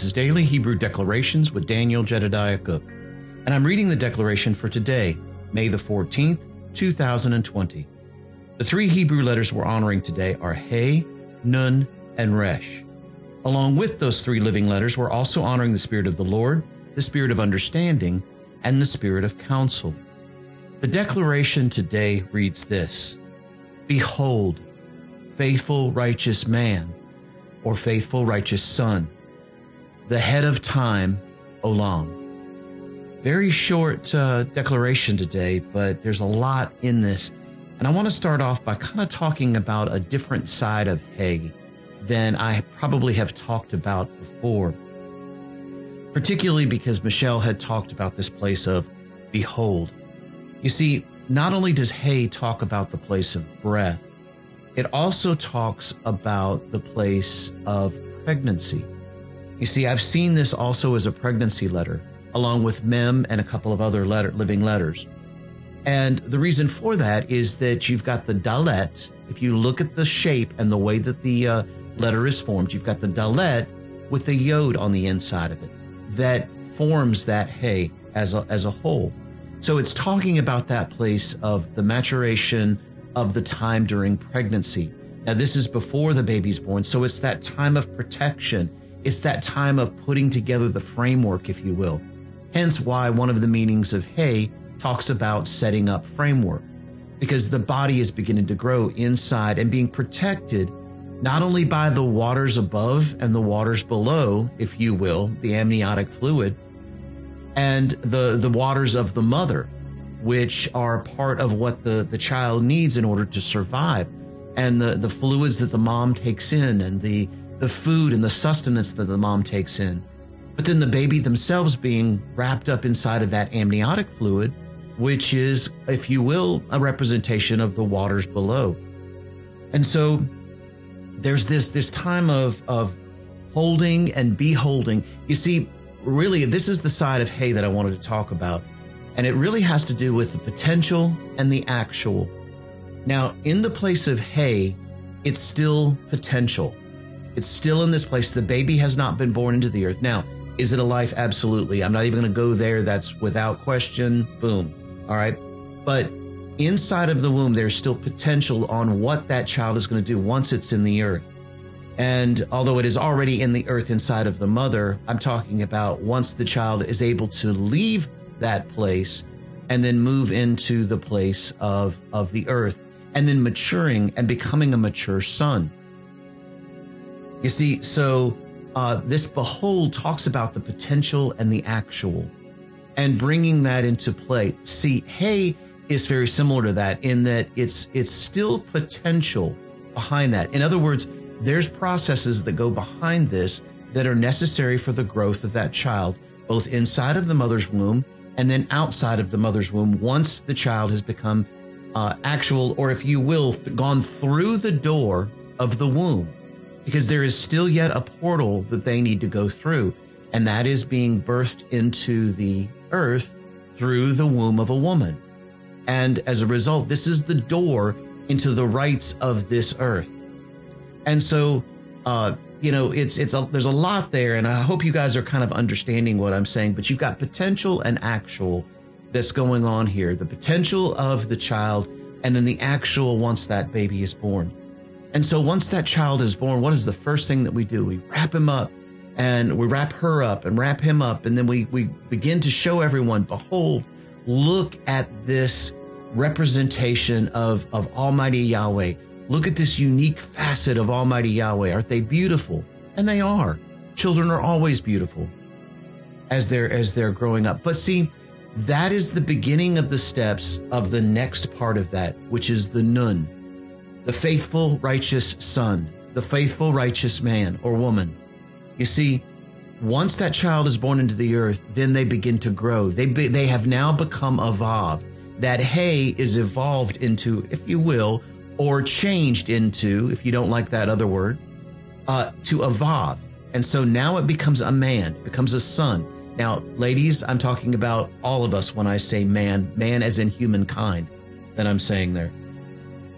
This is Daily Hebrew Declarations with Daniel Jedediah Cook, and I'm reading the declaration for today, May the 14th, 2020. The three Hebrew letters we're honoring today are He, Nun, and Resh. Along with those three living letters, we're also honoring the Spirit of the Lord, the Spirit of understanding, and the Spirit of counsel. The declaration today reads this Behold, faithful, righteous man, or faithful, righteous son, the head of time, Olam. Very short uh, declaration today, but there's a lot in this. And I want to start off by kind of talking about a different side of He than I probably have talked about before. Particularly because Michelle had talked about this place of behold. You see, not only does Hay talk about the place of breath, it also talks about the place of pregnancy. You see, I've seen this also as a pregnancy letter, along with Mem and a couple of other letter, living letters. And the reason for that is that you've got the dalet. If you look at the shape and the way that the uh, letter is formed, you've got the dalet with the yod on the inside of it that forms that hay as a, as a whole. So it's talking about that place of the maturation of the time during pregnancy. Now, this is before the baby's born, so it's that time of protection. It's that time of putting together the framework, if you will. Hence, why one of the meanings of hay talks about setting up framework, because the body is beginning to grow inside and being protected not only by the waters above and the waters below, if you will, the amniotic fluid, and the, the waters of the mother, which are part of what the, the child needs in order to survive, and the, the fluids that the mom takes in, and the, the food and the sustenance that the mom takes in. But then the baby themselves being wrapped up inside of that amniotic fluid, which is, if you will, a representation of the waters below. And so there's this this time of of holding and beholding. You see, really, this is the side of hay that I wanted to talk about and it really has to do with the potential and the actual. Now, in the place of hay, it's still potential. It's still in this place. The baby has not been born into the earth. Now, is it a life? Absolutely. I'm not even going to go there. That's without question. Boom. All right. But inside of the womb, there's still potential on what that child is going to do once it's in the earth. And although it is already in the earth inside of the mother, I'm talking about once the child is able to leave that place and then move into the place of, of the earth and then maturing and becoming a mature son. You see, so uh, this behold talks about the potential and the actual and bringing that into play. See, hay is very similar to that in that it's it's still potential behind that. In other words, there's processes that go behind this that are necessary for the growth of that child, both inside of the mother's womb and then outside of the mother's womb once the child has become uh, actual, or if you will, th- gone through the door of the womb, because there is still yet a portal that they need to go through, and that is being birthed into the earth through the womb of a woman. And as a result, this is the door into the rights of this earth. And so, uh, you know, it's it's a, there's a lot there, and I hope you guys are kind of understanding what I'm saying. But you've got potential and actual that's going on here. The potential of the child, and then the actual once that baby is born. And so once that child is born, what is the first thing that we do? We wrap him up, and we wrap her up, and wrap him up, and then we we begin to show everyone, behold, look at this representation of of Almighty Yahweh Look at this unique facet of Almighty Yahweh. Aren't they beautiful? And they are. Children are always beautiful as they're as they're growing up. But see, that is the beginning of the steps of the next part of that, which is the nun, the faithful righteous son, the faithful righteous man or woman. You see, once that child is born into the earth, then they begin to grow. They be, they have now become a Vav. That hay is evolved into, if you will, or changed into, if you don't like that other word, uh, to evolve. And so now it becomes a man, becomes a son. Now, ladies, I'm talking about all of us when I say man, man as in humankind, that I'm saying there.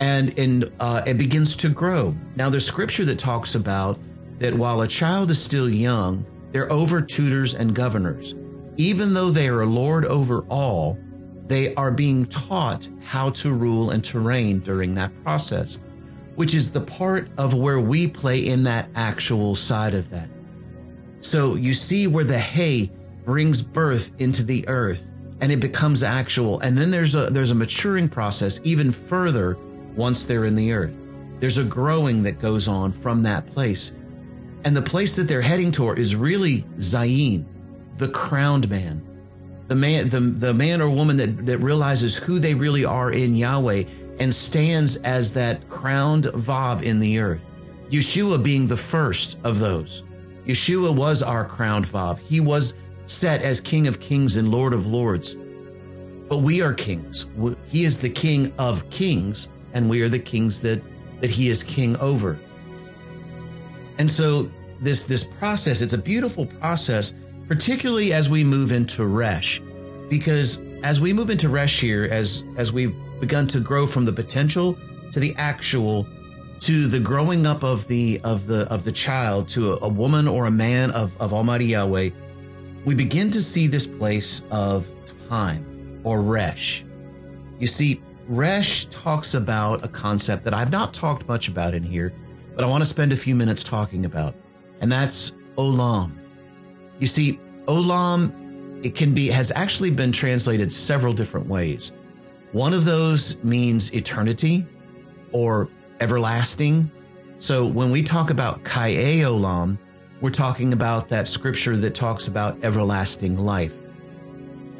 And in, uh, it begins to grow. Now, there's scripture that talks about that while a child is still young, They're over tutors and governors. Even though they are Lord over all, they are being taught how to rule and to reign during that process, which is the part of where we play in that actual side of that. So you see where the hay brings birth into the earth and it becomes actual. And then there's a there's a maturing process even further once they're in the earth. There's a growing that goes on from that place. And the place that they're heading toward is really Zayin, the crowned man. The man, the, the man or woman that, that realizes who they really are in Yahweh and stands as that crowned Vav in the earth. Yeshua being the first of those. Yeshua was our crowned Vav. He was set as King of Kings and Lord of Lords. But we are kings. He is the King of Kings, and we are the kings that, that He is King over. And so this this process, it's a beautiful process, particularly as we move into Resh, because as we move into Resh here, as as we've begun to grow from the potential to the actual, to the growing up of the of the of the child to a, a woman or a man of, of Almighty Yahweh, we begin to see this place of time or Resh. You see, Resh talks about a concept that I've not talked much about in here, but I want to spend a few minutes talking about, and that's Olam. You see, Olam, it can be, has actually been translated several different ways. One of those means eternity or everlasting. So when we talk about Kaye Olam, we're talking about that scripture that talks about everlasting life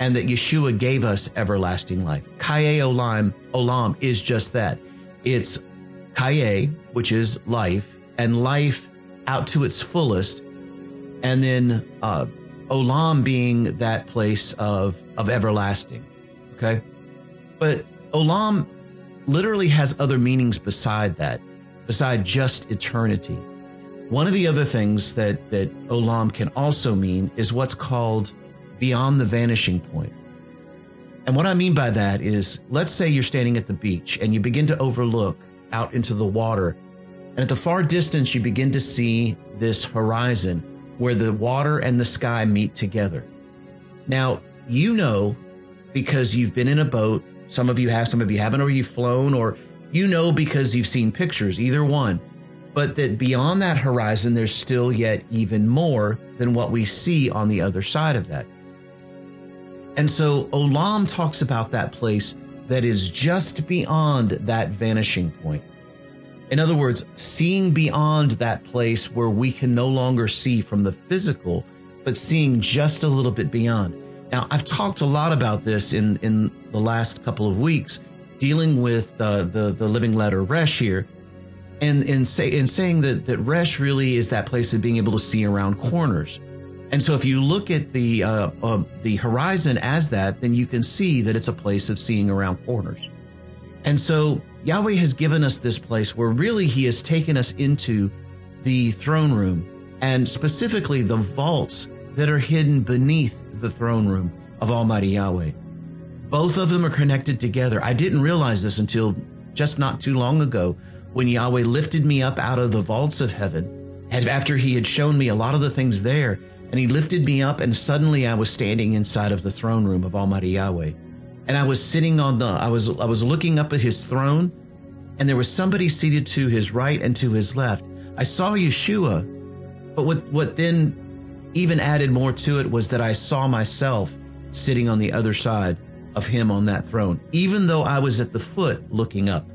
and that Yeshua gave us everlasting life. Kaye Olam, Olam is just that. It's Kaye, which is life, and life out to its fullest, and then uh, Olam being that place of of everlasting. Okay, but Olam literally has other meanings beside that, beside just eternity. One of the other things that that Olam can also mean is what's called beyond the vanishing point. And what I mean by that is, let's say you're standing at the beach and you begin to overlook out into the water. And at the far distance, you begin to see this horizon where the water and the sky meet together. Now, you know, because you've been in a boat, some of you have, some of you haven't, or you've flown, or you know because you've seen pictures, either one. But that beyond that horizon, there's still yet even more than what we see on the other side of that. And so Olam talks about that place that is just beyond that vanishing point. In other words, seeing beyond that place where we can no longer see from the physical, but seeing just a little bit beyond. Now, I've talked a lot about this in, in the last couple of weeks, dealing with uh, the, the living letter Resh here, and in, say, in saying that, that Resh really is that place of being able to see around corners. And so if you look at the uh, uh, the horizon as that, then you can see that it's a place of seeing around corners. And so Yahweh has given us this place where really He has taken us into the throne room and specifically the vaults that are hidden beneath the throne room of Almighty Yahweh. Both of them are connected together. I didn't realize this until just not too long ago when Yahweh lifted me up out of the vaults of heaven and after He had shown me a lot of the things there and he lifted me up, and suddenly I was standing inside of the throne room of Almighty Yahweh. And I was sitting on the, I was, I was looking up at his throne, and there was somebody seated to his right and to his left. I saw Yeshua, but what, what then even added more to it was that I saw myself sitting on the other side of him on that throne, even though I was at the foot looking up.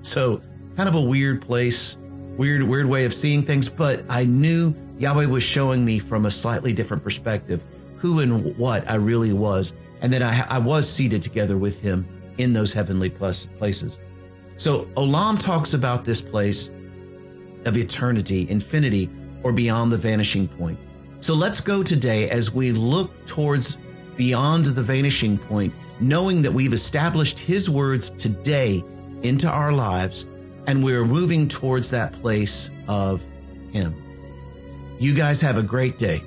So, kind of a weird place, weird, weird way of seeing things, but I knew Yahweh was showing me from a slightly different perspective who and what I really was. And that I, I was seated together with him in those heavenly places. So Olam talks about this place of eternity, infinity, or beyond the vanishing point. So let's go today as we look towards beyond the vanishing point, knowing that we've established his words today into our lives and we're moving towards that place of him. You guys have a great day.